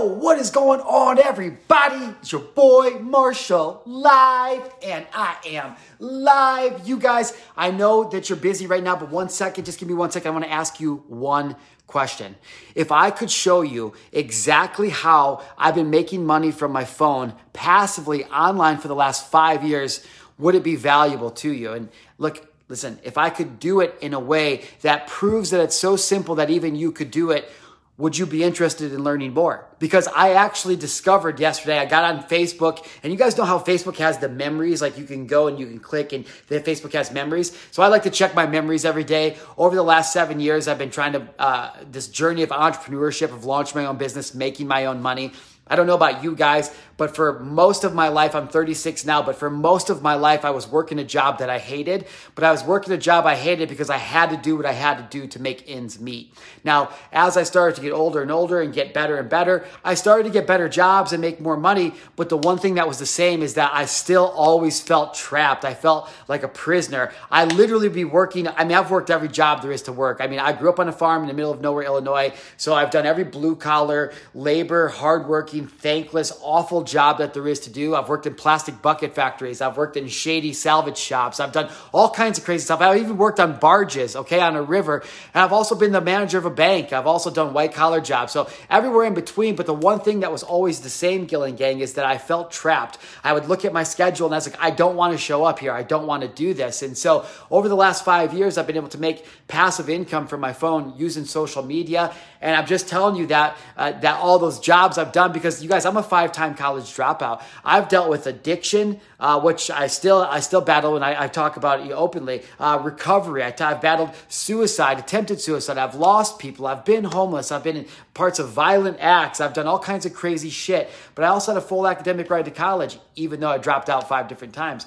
What is going on, everybody? It's your boy Marshal live, and I am live. You guys, I know that you're busy right now, but one second, just give me one second. I want to ask you one question. If I could show you exactly how I've been making money from my phone passively online for the last five years, would it be valuable to you? And look, listen, if I could do it in a way that proves that it's so simple that even you could do it, would you be interested in learning more? Because I actually discovered yesterday, I got on Facebook, and you guys know how Facebook has the memories, like you can go and you can click, and then Facebook has memories. So I like to check my memories every day. Over the last seven years, I've been trying to, uh, this journey of entrepreneurship, of launching my own business, making my own money. I don't know about you guys, but for most of my life, I'm 36 now, but for most of my life, I was working a job that I hated. But I was working a job I hated because I had to do what I had to do to make ends meet. Now, as I started to get older and older and get better and better, I started to get better jobs and make more money. But the one thing that was the same is that I still always felt trapped. I felt like a prisoner. I literally be working. I mean, I've worked every job there is to work. I mean, I grew up on a farm in the middle of nowhere, Illinois. So I've done every blue collar, labor, hardworking, thankless, awful job that there is to do. I've worked in plastic bucket factories. I've worked in shady salvage shops. I've done all kinds of crazy stuff. I've even worked on barges, okay, on a river. And I've also been the manager of a bank. I've also done white collar jobs. So everywhere in between. But the one thing that was always the same, Gillen Gang, is that I felt trapped. I would look at my schedule and I was like, I don't want to show up here. I don't want to do this. And so over the last five years, I've been able to make passive income from my phone using social media. And I'm just telling you that uh, that all those jobs I've done because you guys, I'm a five-time college dropout. I've dealt with addiction, uh, which I still I still battle, and I, I talk about it openly. Uh, recovery. I, have battled suicide, attempted suicide. I've lost people. I've been homeless. I've been in parts of violent acts. I've done all kinds of crazy shit. But I also had a full academic ride to college, even though I dropped out five different times.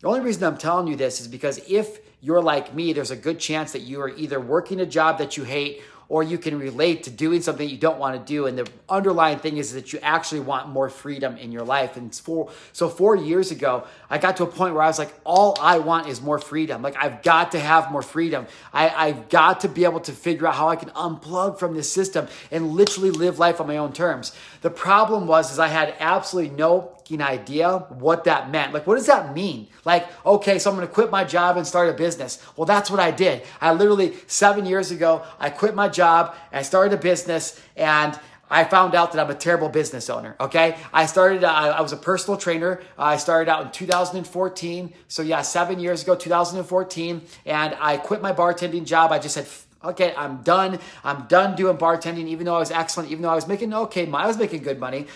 The only reason I'm telling you this is because if you're like me, there's a good chance that you are either working a job that you hate or you can relate to doing something you don't want to do. And the underlying thing is that you actually want more freedom in your life. And four, so four years ago, I got to a point where I was like, all I want is more freedom. Like I've got to have more freedom. I, I've got to be able to figure out how I can unplug from this system and literally live life on my own terms. The problem was is I had absolutely no idea what that meant. Like, what does that mean? Like, okay, so I'm to quit my job and start a business. Well, that's what I did. I literally, seven years ago, I quit my job and I started a business and I found out that I'm a terrible business owner. Okay. I started, uh, I was a personal trainer. I started out in 2014. So, yeah, seven years ago, 2014. And I quit my bartending job. I just said, okay, I'm done. I'm done doing bartending, even though I was excellent, even though I was making okay, I was making good money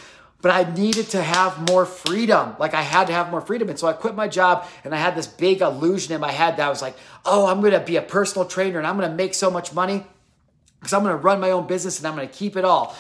but I needed to have more freedom. Like I had to have more freedom. And so I quit my job and I had this big illusion in my head that I was like, oh, I'm going to be a personal trainer and I'm going to make so much money because I'm going to run my own business and I'm going to keep it all.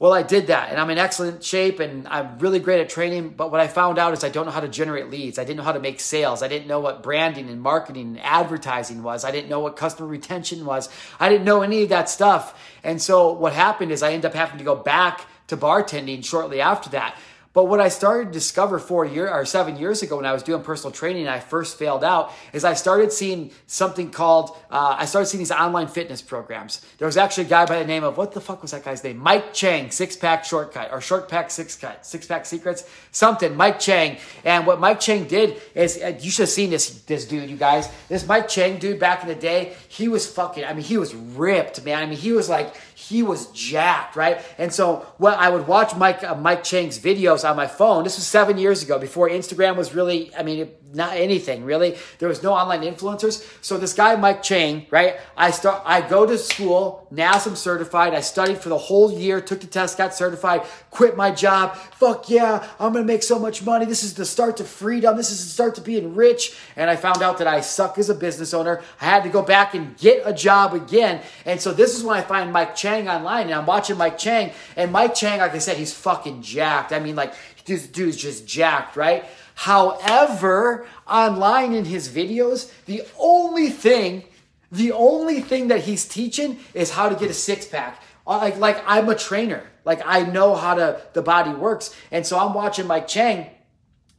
Well, I did that and I'm in excellent shape and I'm really great at training. But what I found out is I don't know how to generate leads. I didn't know how to make sales. I didn't know what branding and marketing and advertising was. I didn't know what customer retention was. I didn't know any of that stuff. And so what happened is I ended up having to go back to bartending shortly after that. But what I started to discover four year or seven years ago when I was doing personal training and I first failed out is I started seeing something called uh, I started seeing these online fitness programs. There was actually a guy by the name of what the fuck was that guy's name? Mike Chang, six pack shortcut or short pack six cut, six pack secrets, something. Mike Chang. And what Mike Chang did is uh, you should have seen this this dude, you guys. This Mike Chang dude back in the day, he was fucking. I mean, he was ripped, man. I mean, he was like he was jacked, right? And so what I would watch Mike uh, Mike Chang's videos on my phone. This was seven years ago before Instagram was really. I mean, not anything really. There was no online influencers. So this guy Mike Chang, right? I start. I go to school, NASM certified. I studied for the whole year, took the test, got certified, quit my job. Fuck yeah, I'm gonna make so much money. This is the start to freedom. This is the start to being rich. And I found out that I suck as a business owner. I had to go back and get a job again. And so this is when I find Mike Chang online, and I'm watching Mike Chang. And Mike Chang, like I said, he's fucking jacked. I mean, like this dude's just jacked, right? However, online in his videos, the only thing, the only thing that he's teaching is how to get a six pack. Uh, like, like I'm a trainer. Like I know how to the body works. And so I'm watching Mike Chang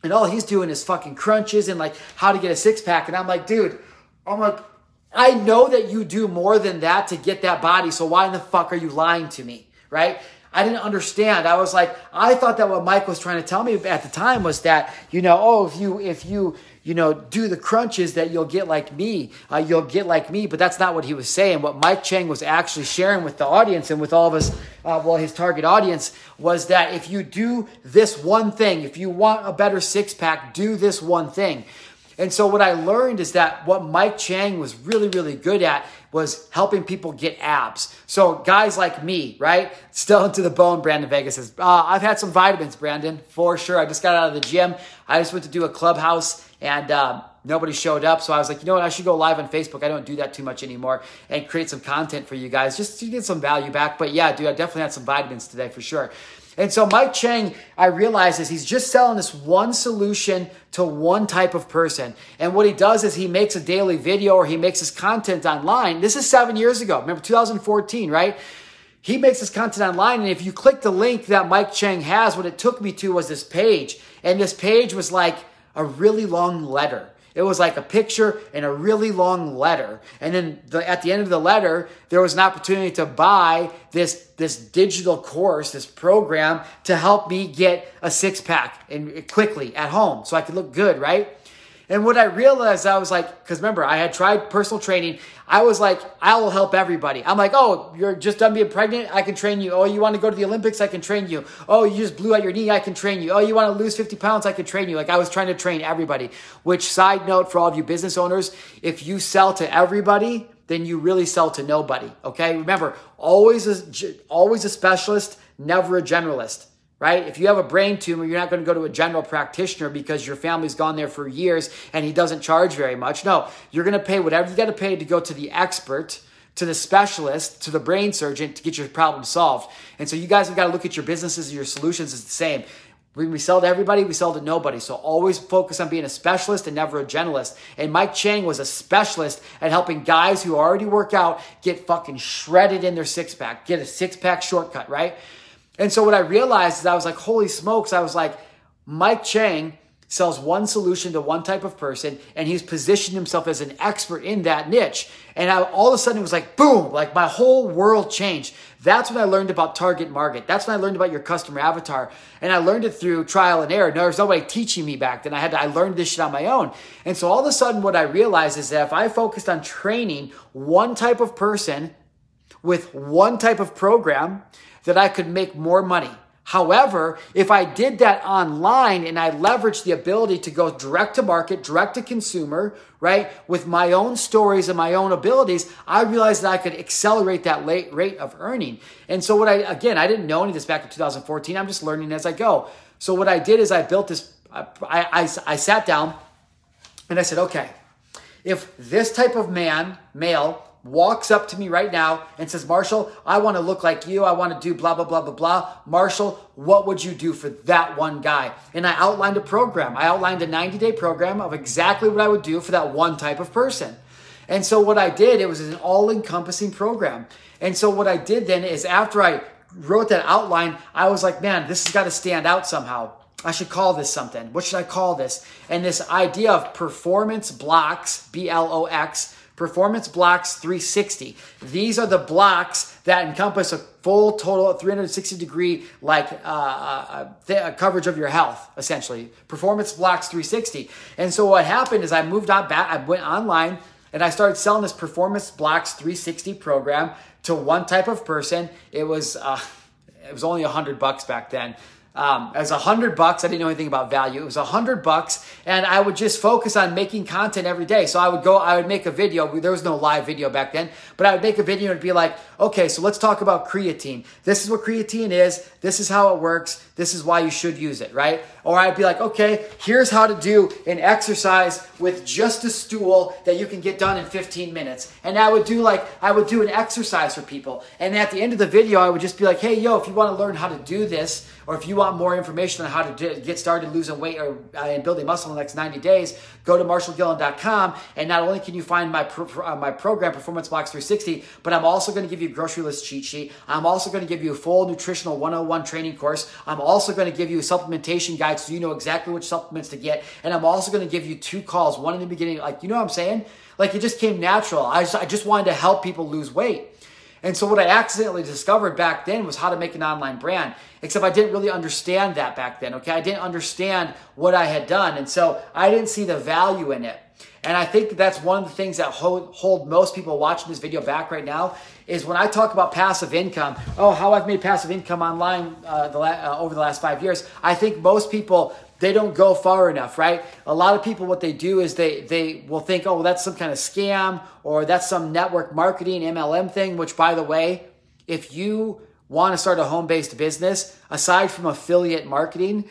and all he's doing is fucking crunches and like how to get a six pack. And I'm like, dude, I'm like, I know that you do more than that to get that body. So why in the fuck are you lying to me? Right? I didn't understand. I was like, I thought that what Mike was trying to tell me at the time was that, you know, oh, if you, if you, you know, do the crunches that you'll get like me, uh, you'll get like me. But that's not what he was saying. What Mike Chang was actually sharing with the audience and with all of us, uh, well, his target audience was that if you do this one thing, if you want a better six pack, do this one thing. And so what I learned is that what Mike Chang was really, really good at was helping people get abs. So guys like me, right? Still into the bone, Brandon Vegas says, uh, I've had some vitamins, Brandon, for sure. I just got out of the gym. I just went to do a clubhouse and um, nobody showed up. So I was like, you know what? I should go live on Facebook. I don't do that too much anymore and create some content for you guys just to get some value back. But yeah, dude, I definitely had some vitamins today for sure. And so Mike Chang, I realize is he's just selling this one solution to one type of person. And what he does is he makes a daily video or he makes his content online. This is seven years ago. Remember 2014, right? He makes his content online. And if you click the link that Mike Chang has, what it took me to was this page. And this page was like a really long letter. It was like a picture and a really long letter. And then the, at the end of the letter, there was an opportunity to buy this, this digital course, this program to help me get a six pack and uh, quickly at home so I could look good, right? And what I realized, I was like, because remember, I had tried personal training. I was like, I will help everybody. I'm like, oh, you're just done being pregnant? I can train you. Oh, you want to go to the Olympics? I can train you. Oh, you just blew out your knee? I can train you. Oh, you want to lose 50 pounds? I can train you. Like I was trying to train everybody. Which, side note for all of you business owners, if you sell to everybody, then you really sell to nobody. Okay. Remember, always a, always a specialist, never a generalist right? If you have a brain tumor, you're not going to go to a general practitioner because your family's gone there for years and he doesn't charge very much. No, you're going to pay whatever you got to pay to go to the expert, to the specialist, to the brain surgeon to get your problem solved. And so you guys have got to look at your businesses and your solutions as the same. When we sell to everybody, we sell to nobody. So always focus on being a specialist and never a generalist. And Mike Chang was a specialist at helping guys who already work out get fucking shredded in their six pack, get a six pack shortcut, right? And so what I realized is I was like, holy smokes, I was like, Mike Chang sells one solution to one type of person and he's positioned himself as an expert in that niche. And I, all of a sudden it was like, boom, like my whole world changed. That's when I learned about target market. That's when I learned about your customer avatar. And I learned it through trial and error. There was nobody teaching me back then. I had to, I learned this shit on my own. And so all of a sudden what I realized is that if I focused on training one type of person with one type of program, that I could make more money. However, if I did that online and I leveraged the ability to go direct to market, direct to consumer, right, with my own stories and my own abilities, I realized that I could accelerate that rate of earning. And so, what I, again, I didn't know any of this back in 2014. I'm just learning as I go. So, what I did is I built this, I, I, I sat down and I said, okay, if this type of man, male, walks up to me right now and says, Marshal, I want to look like you. I want to do blah, blah, blah, blah, blah. Marshal, what would you do for that one guy? And I outlined a program. I outlined a 90 day program of exactly what I would do for that one type of person. And so what I did, it was an all encompassing program. And so what I did then is after I wrote that outline, I was like, man, this has got to stand out somehow. I should call this something. What should I call this? And this idea of performance blocks, B L O X, Performance Blox 360. These are the blocks that encompass a full total 360 degree like uh, uh, th- uh, coverage of your health, essentially. Performance Blox 360. And so what happened is I moved on back, I went online and I started selling this Performance Blox 360 program to one type of person. It was uh, it was only a hundred bucks back then. Um, was a hundred bucks. I didn't know anything about value. It was a hundred bucks, and I would just focus on making content every day. So I would go, I would make a video. There was no live video back then, but I would make a video and be like, okay, so let's talk about creatine. This is what creatine is. This is how it works. This is why you should use it, right? Or I'd be like, okay, here's how to do an exercise with just a stool that you can get done in 15 minutes. And I would do like, I would do an exercise for people. And at the end of the video, I would just be like, hey, yo, if you want to learn how to do this, or if you want more information on how to do, get started losing weight or uh, and building muscle in the next 90 days, go to marshalgillen.com. And not only can you find my, pro, uh, my program, Performance Blox 360, but I'm also going to give you a grocery list cheat sheet. I'm also going to give you a full nutritional 101 training course. I'm also going to give you a supplementation guide so you know exactly which supplements to get. And I'm also going to give you two calls, one in the beginning. Like, you know what I'm saying? Like, it just came natural. I just, I just wanted to help people lose weight. And so what I accidentally discovered back then was how to make an online brand. Except I didn't really understand that back then, okay? I didn't understand what I had done. And so I didn't see the value in it. And I think that's one of the things that hold, hold most people watching this video back right now is when I talk about passive income, oh, how I've made passive income online uh, the la- uh, over the last five years. I think most people they don't go far enough, right? A lot of people, what they do is they they will think, oh, well, that's some kind of scam or that's some network marketing MLM thing. Which, by the way, if you want to start a home based business, aside from affiliate marketing,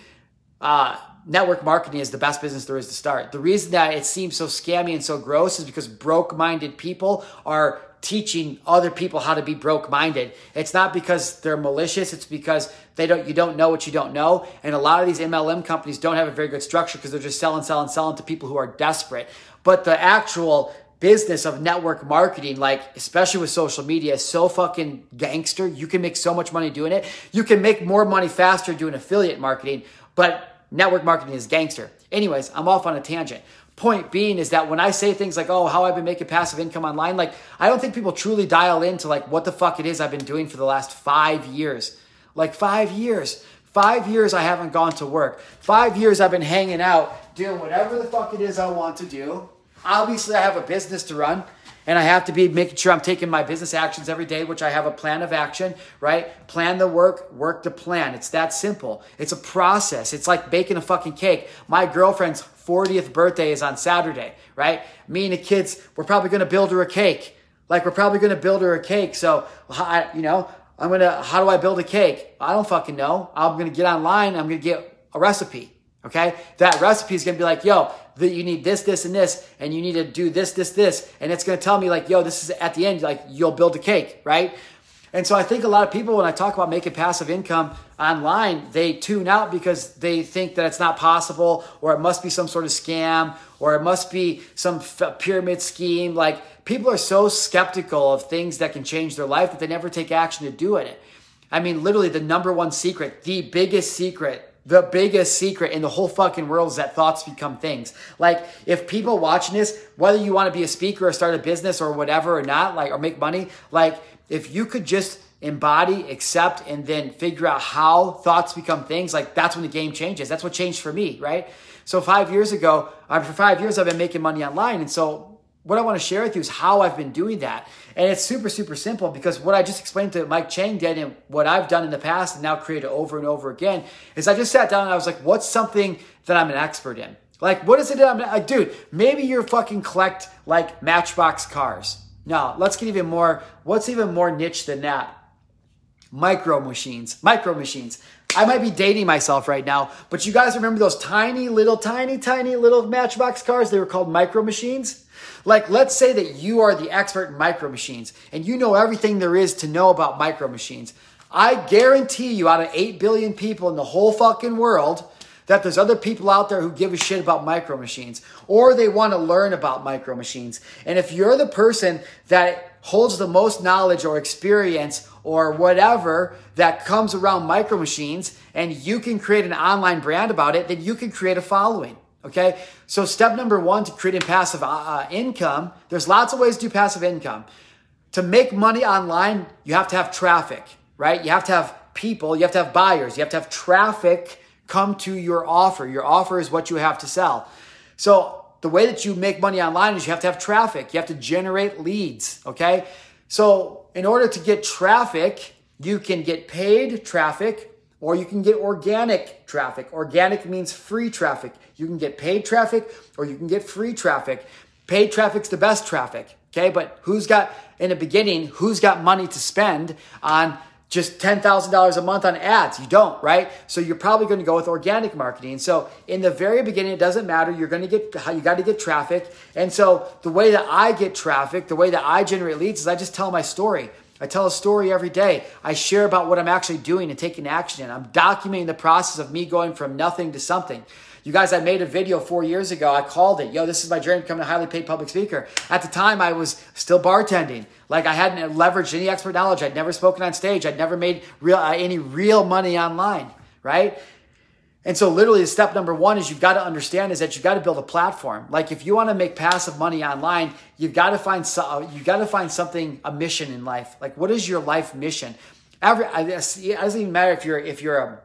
uh, network marketing is the best business there is to start. The reason that it seems so scammy and so gross is because broke minded people are teaching other people how to be broke minded. It's not because they're malicious, it's because they don't you don't know what you don't know. And a lot of these MLM companies don't have a very good structure because they're just selling, selling, selling to people who are desperate. But the actual business of network marketing, like especially with social media, is so fucking gangster. You can make so much money doing it. You can make more money faster doing affiliate marketing, but network marketing is gangster. Anyways, I'm off on a tangent. Point being is that when I say things like, oh, how I've been making passive income online, like I don't think people truly dial into like what the fuck it is I've been doing for the last five years. Like five years. Five years I haven't gone to work. Five years I've been hanging out, doing whatever the fuck it is I want to do. Obviously, I have a business to run and I have to be making sure I'm taking my business actions every day, which I have a plan of action, right? Plan the work, work the plan. It's that simple. It's a process. It's like baking a fucking cake. My girlfriend's 40th birthday is on Saturday, right? Me and the kids, we're probably to build her a cake. Like we're probably to build her a cake. So, you know, I'm to, how do I build a cake? I don't fucking know. I'm to get online. I'm to get a recipe. Okay. That recipe is going to be like, yo, that you need this, this, and this, and you need to do this, this, this. And it's going to tell me like, yo, this is at the end, like you'll build a cake, right? And so I think a lot of people, when I talk about making passive income online, they tune out because they think that it's not possible, or it must be some sort of scam, or it must be some pyramid scheme. Like people are so skeptical of things that can change their life that they never take action to do it. I mean, literally, the number one secret, the biggest secret the biggest secret in the whole fucking world is that thoughts become things. Like, if people watching this, whether you want to be a speaker or start a business or whatever or not, like, or make money, like, if you could just embody, accept, and then figure out how thoughts become things, like, that's when the game changes. That's what changed for me, right? So, five years ago, uh, for five years, I've been making money online. And so, what I want to share with you is how I've been doing that. And it's super, super simple because what I just explained to Mike Chang did and what I've done in the past and now created over and over again is I just sat down and I was like, what's something that I'm an expert in? Like, what is it that I'm like, dude, maybe you're fucking collect like matchbox cars. No, let's get even more, what's even more niche than that? Micro machines, micro machines. I might be dating myself right now, but you guys remember those tiny little, tiny, tiny little matchbox cars? They were called micro machines. Like, let's say that you are the expert in micro machines and you know everything there is to know about micro machines. I guarantee you, out of 8 billion people in the whole fucking world, that there's other people out there who give a shit about micro machines or they want to learn about micro machines. And if you're the person that holds the most knowledge or experience or whatever that comes around micro machines and you can create an online brand about it, then you can create a following. Okay. So step number one to creating passive uh, uh, income, there's lots of ways to do passive income. To make money online, you have to have traffic, right? You have to have people, you have to have buyers, you have to have traffic come to your offer. Your offer is what you have to sell. So the way that you make money online is you have to have traffic. You have to generate leads, okay? So in order to get traffic, you can get paid traffic or you can get organic traffic. Organic means free traffic. You can get paid traffic or you can get free traffic. Paid traffic's the best traffic. Okay. But who's got, in the beginning, who's got money to spend on just $10,000 a month on ads. You don't, right? So you're probably going to go with organic marketing. So in the very beginning, it doesn't matter. You're going to get, how you got to get traffic. And so the way that I get traffic, the way that I generate leads is I just tell my story. I tell a story every day. I share about what I'm actually doing and taking action in. I'm documenting the process of me going from nothing to something. You guys, I made a video four years ago. I called it, yo, this is my journey becoming a highly paid public speaker. At the time, I was still bartending. Like I hadn't leveraged any expert knowledge. I'd never spoken on stage. I'd never made real, uh, any real money online, right? And so literally step number one is you've got to understand is that you've got to build a platform. Like if you want to make passive money online, you've got to find so, uh, you got to find something, a mission in life. Like what is your life mission? Every, it doesn't even matter if you're, if you're a,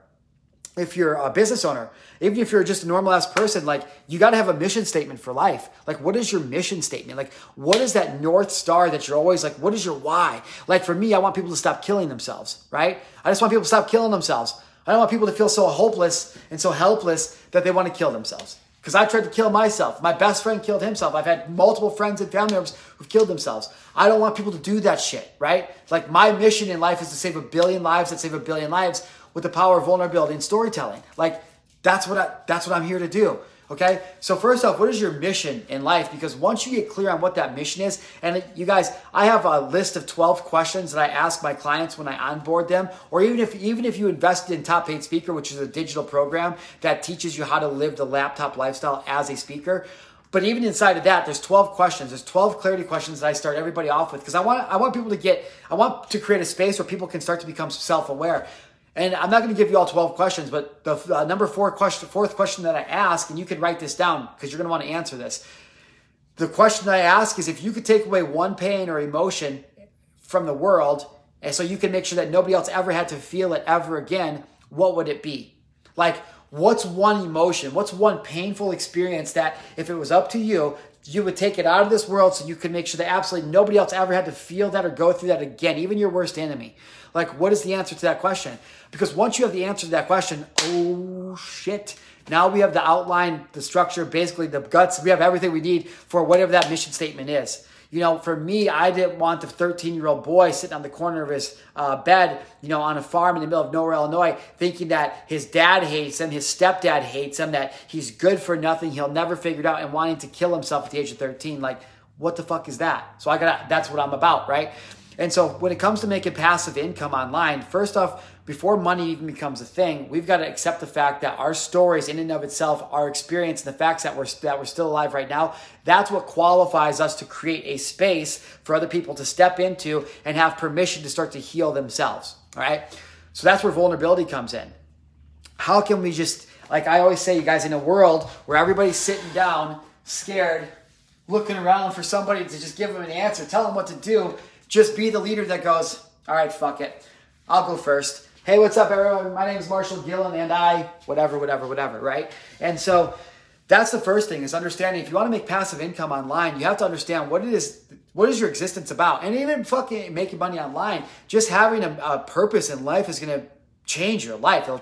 if you're a business owner, even if you're just a normal ass person, like you got to have a mission statement for life. Like, what is your mission statement? Like, what is that North Star that you're always like, what is your why? Like, for me, I want people to stop killing themselves, right? I just want people to stop killing themselves. I don't want people to feel so hopeless and so helpless that they want to kill themselves. Because I tried to kill myself. My best friend killed himself. I've had multiple friends and family members who've killed themselves. I don't want people to do that shit, right? Like my mission in life is to save a billion lives that save a billion lives with the power of vulnerability and storytelling. Like that's what I, that's what I'm here to do. Okay. So first off, what is your mission in life? Because once you get clear on what that mission is, and you guys, I have a list of 12 questions that I ask my clients when I onboard them, or even if, even if you invested in Top Paid Speaker, which is a digital program that teaches you how to live the laptop lifestyle as a speaker. But even inside of that, there's 12 questions. There's 12 clarity questions that I start everybody off with because I want I want people to get I want to create a space where people can start to become self-aware. And I'm not going to give you all 12 questions, but the uh, number four question, fourth question that I ask, and you can write this down because you're going to want to answer this. The question I ask is if you could take away one pain or emotion from the world, and so you can make sure that nobody else ever had to feel it ever again, what would it be? Like, what's one emotion? What's one painful experience that if it was up to you, you would take it out of this world so you could make sure that absolutely nobody else ever had to feel that or go through that again, even your worst enemy. Like, what is the answer to that question? Because once you have the answer to that question, oh shit. Now we have the outline, the structure, basically the guts. We have everything we need for whatever that mission statement is. You know, for me, I didn't want the 13 year old boy sitting on the corner of his uh, bed, you know, on a farm in the middle of nowhere, Illinois, thinking that his dad hates him, his stepdad hates him, that he's good for nothing, he'll never figure it out, and wanting to kill himself at the age of 13. Like, what the fuck is that? So I got that's what I'm about, right? And so when it comes to making passive income online, first off, before money even becomes a thing, we've got to accept the fact that our stories in and of itself, our experience, and the facts that we're that we're still alive right now, that's what qualifies us to create a space for other people to step into and have permission to start to heal themselves. All right. So that's where vulnerability comes in. How can we just like I always say, you guys, in a world where everybody's sitting down, scared, looking around for somebody to just give them an answer, tell them what to do, just be the leader that goes, all right, fuck it. I'll go first. Hey, what's up, everyone? My name is Marshal Gillen, and I, whatever, whatever, whatever, right? And so that's the first thing is understanding if you want to make passive income online, you have to understand what it is, what is your existence about? And even fucking making money online, just having a, a purpose in life is going to change your life. It'll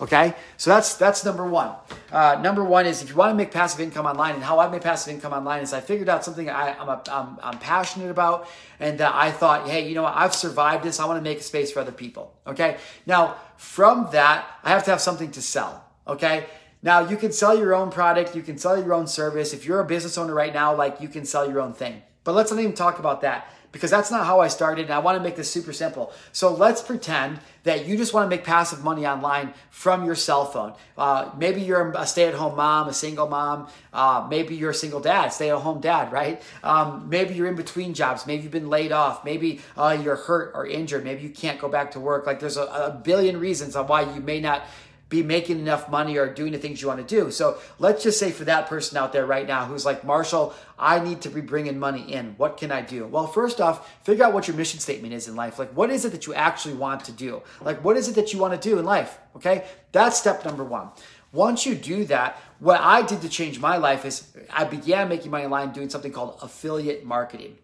Okay, so that's that's number one. Uh, number one is if you want to make passive income online, and how I make passive income online is I figured out something I, am I'm, I'm, I'm passionate about, and that I thought, hey, you know what, I've survived this. I want to make a space for other people. Okay, now from that, I have to have something to sell. Okay, now you can sell your own product, you can sell your own service. If you're a business owner right now, like you can sell your own thing. But let's not even talk about that because that's not how I started. And I want to make this super simple. So let's pretend that you just want to make passive money online from your cell phone. Uh, maybe you're a stay at home mom, a single mom. Uh, maybe you're a single dad, stay at home dad, right? Um, maybe you're in between jobs. Maybe you've been laid off. Maybe uh, you're hurt or injured. Maybe you can't go back to work. Like there's a, a billion reasons on why you may not be making enough money or doing the things you want to do. So let's just say for that person out there right now who's like, Marshal, I need to be bringing money in. What can I do? Well, first off, figure out what your mission statement is in life. Like, what is it that you actually want to do? Like, what is it that you want to do in life? Okay. That's step number one. Once you do that, what I did to change my life is I began making money online doing something called affiliate marketing.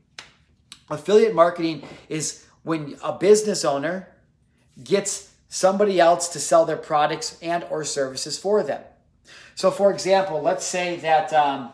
Affiliate marketing is when a business owner gets somebody else to sell their products and or services for them. So, for example, let's say that um,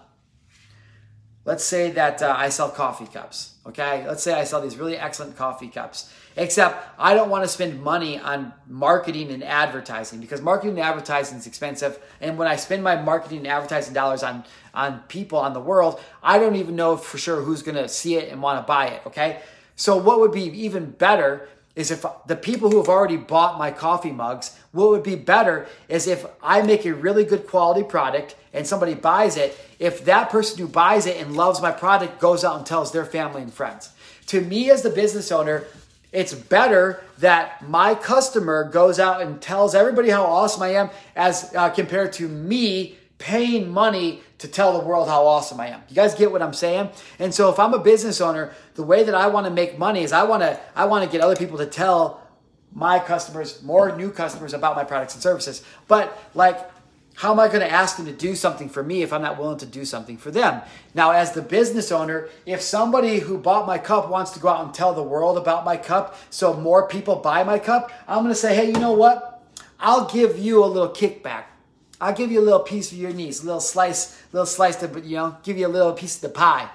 let's say that uh, I sell coffee cups. Okay, let's say I sell these really excellent coffee cups. Except I don't want to spend money on marketing and advertising because marketing and advertising is expensive. And when I spend my marketing and advertising dollars on on people on the world, I don't even know for sure who's going to see it and want to buy it. Okay, so what would be even better is if the people who have already bought my coffee mugs, what would be better is if I make a really good quality product and somebody buys it, if that person who buys it and loves my product goes out and tells their family and friends. To me, as the business owner, It's better that my customer goes out and tells everybody how awesome I am as uh, compared to me paying money to tell the world how awesome I am. You guys get what I'm saying? And so if I'm a business owner, the way that I want to make money is I want to I want to get other people to tell my customers, more new customers about my products and services. But like how am I going to ask them to do something for me if I'm not willing to do something for them? Now, as the business owner, if somebody who bought my cup wants to go out and tell the world about my cup so more people buy my cup, I'm going to say, hey, you know what? I'll give you a little kickback. I'll give you a little piece of your niece, a little slice, little slice to, but you know, give you a little piece of the pie.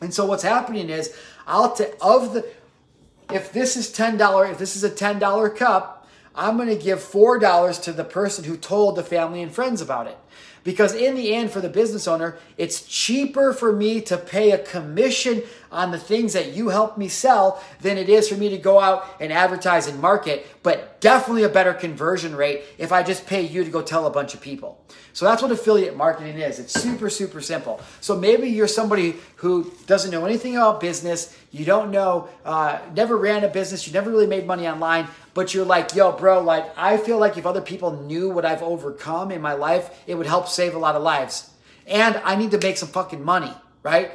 And so what's happening is, I'll take of the, if this is ten dollar, if this is a ten dollar cup, I'm going to give $4 to the person who told the family and friends about it. Because in the end, for the business owner, it's cheaper for me to pay a commission on the things that you help me sell than it is for me to go out and advertise and market, but definitely a better conversion rate if I just pay you to go tell a bunch of people. So that's what affiliate marketing is. It's super, super simple. So maybe you're somebody who doesn't know anything about business, you don't know, uh, never ran a business, you never really made money online but you're like, yo, bro, like, I feel like if other people knew what I've overcome in my life, it would help save a lot of lives. And I need to make some fucking money, right?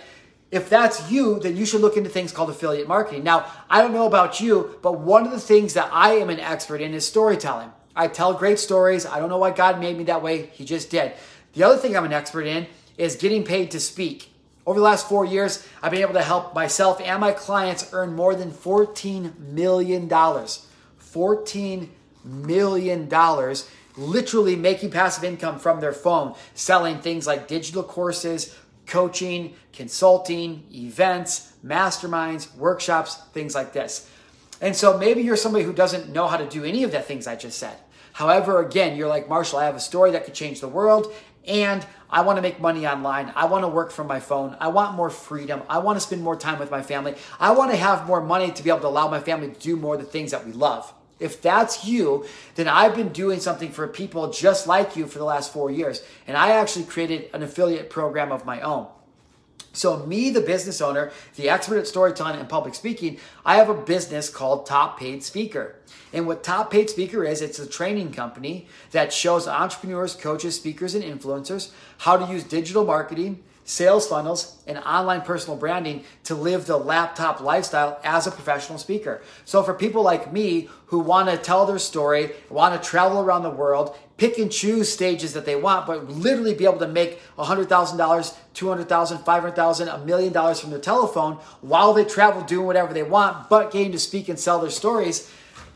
If that's you, then you should look into things called affiliate marketing. Now, I don't know about you, but one of the things that I am an expert in is storytelling. I tell great stories. I don't know why God made me that way. He just did. The other thing I'm an expert in is getting paid to speak. Over the last four years, I've been able to help myself and my clients earn more than $14 million. $14 million literally making passive income from their phone, selling things like digital courses, coaching, consulting, events, masterminds, workshops, things like this. And so maybe you're somebody who doesn't know how to do any of the things I just said. However, again, you're like, Marshal, I have a story that could change the world and I want to make money online. I want to work from my phone. I want more freedom. I want to spend more time with my family. I want to have more money to be able to allow my family to do more of the things that we love. If that's you, then I've been doing something for people just like you for the last four years. And I actually created an affiliate program of my own. So, me, the business owner, the expert at storytelling and public speaking, I have a business called Top Paid Speaker. And what Top Paid Speaker is, it's a training company that shows entrepreneurs, coaches, speakers, and influencers how to use digital marketing, sales funnels, and online personal branding to live the laptop lifestyle as a professional speaker. So, for people like me who want to tell their story, want to travel around the world, pick and choose stages that they want, but literally be able to make $100,000, $200,000, $500,000, a million dollars from their telephone while they travel doing whatever they want, but getting to speak and sell their stories.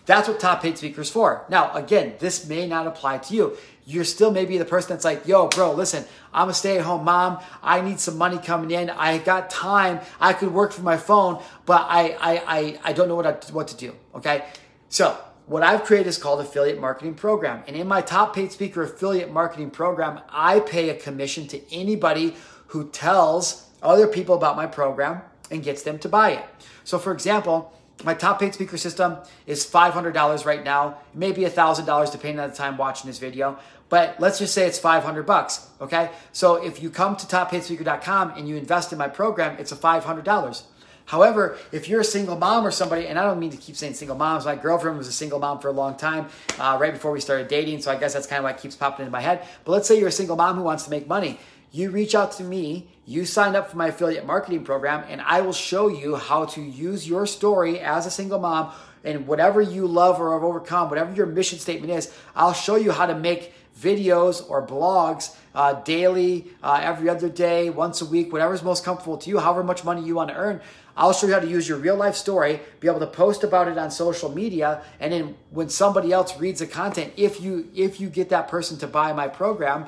That's what top paid speakers for. Now, again, this may not apply to you you're still maybe the person that's like, yo, bro, listen, I'm a stay at home mom. I need some money coming in. I got time. I could work from my phone, but I, I, I, I don't know what, I, what to do. Okay. So what I've created is called affiliate marketing program. And in my top paid speaker affiliate marketing program, I pay a commission to anybody who tells other people about my program and gets them to buy it. So for example, my top paid speaker system is $500 right now, maybe $1,000 depending on the time watching this video. But let's just say it's 500 bucks, okay? So if you come to toppaidspeaker.com and you invest in my program, it's a $500. However, if you're a single mom or somebody, and I don't mean to keep saying single moms, my girlfriend was a single mom for a long time, uh, right before we started dating. So I guess that's kind of what keeps popping into my head. But let's say you're a single mom who wants to make money. You reach out to me, you sign up for my affiliate marketing program, and I will show you how to use your story as a single mom and whatever you love or have overcome, whatever your mission statement is, I'll show you how to make videos or blogs uh, daily, uh, every other day, once a week, whatever's most comfortable to you, however much money you want to earn. I'll show you how to use your real life story, be able to post about it on social media, and then when somebody else reads the content, if you if you get that person to buy my program,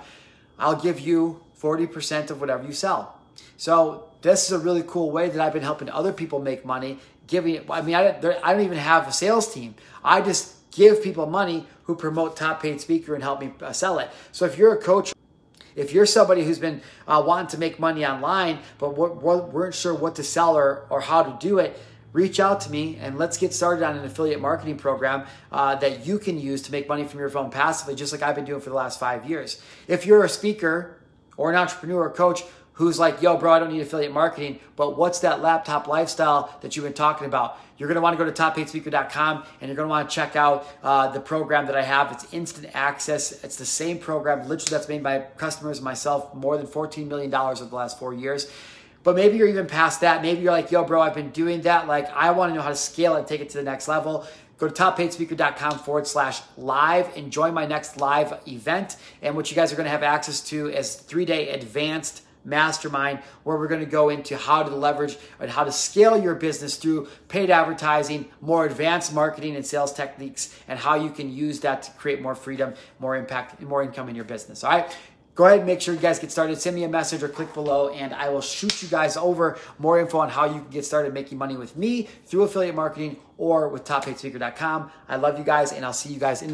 I'll give you 40% of whatever you sell. So this is a really cool way that I've been helping other people make money. Giving, I mean, I, I don't even have a sales team. I just give people money who promote top paid speaker and help me uh, sell it. So if you're a coach, if you're somebody who's been uh, wanting to make money online but weren't sure what to sell or, or how to do it, reach out to me and let's get started on an affiliate marketing program uh, that you can use to make money from your phone passively, just like I've been doing for the last five years. If you're a speaker or an entrepreneur or coach who's like, yo, bro, I don't need affiliate marketing, but what's that laptop lifestyle that you've been talking about? You're gonna wanna go to toppaidspeaker.com and you're gonna wanna check out uh, the program that I have. It's instant access. It's the same program, literally, that's made by customers myself more than $14 million over the last four years. But maybe you're even past that. Maybe you're like, yo, bro, I've been doing that. Like, I wanna know how to scale it and take it to the next level go to toppaidspeaker.com forward slash live and join my next live event. And what you guys are going to have access to is three day advanced mastermind where we're going to go into how to leverage and how to scale your business through paid advertising, more advanced marketing and sales techniques, and how you can use that to create more freedom, more impact, and more income in your business. All right. Go ahead and make sure you guys get started. Send me a message or click below, and I will shoot you guys over more info on how you can get started making money with me through affiliate marketing or with toppaidspeaker.com. I love you guys, and I'll see you guys in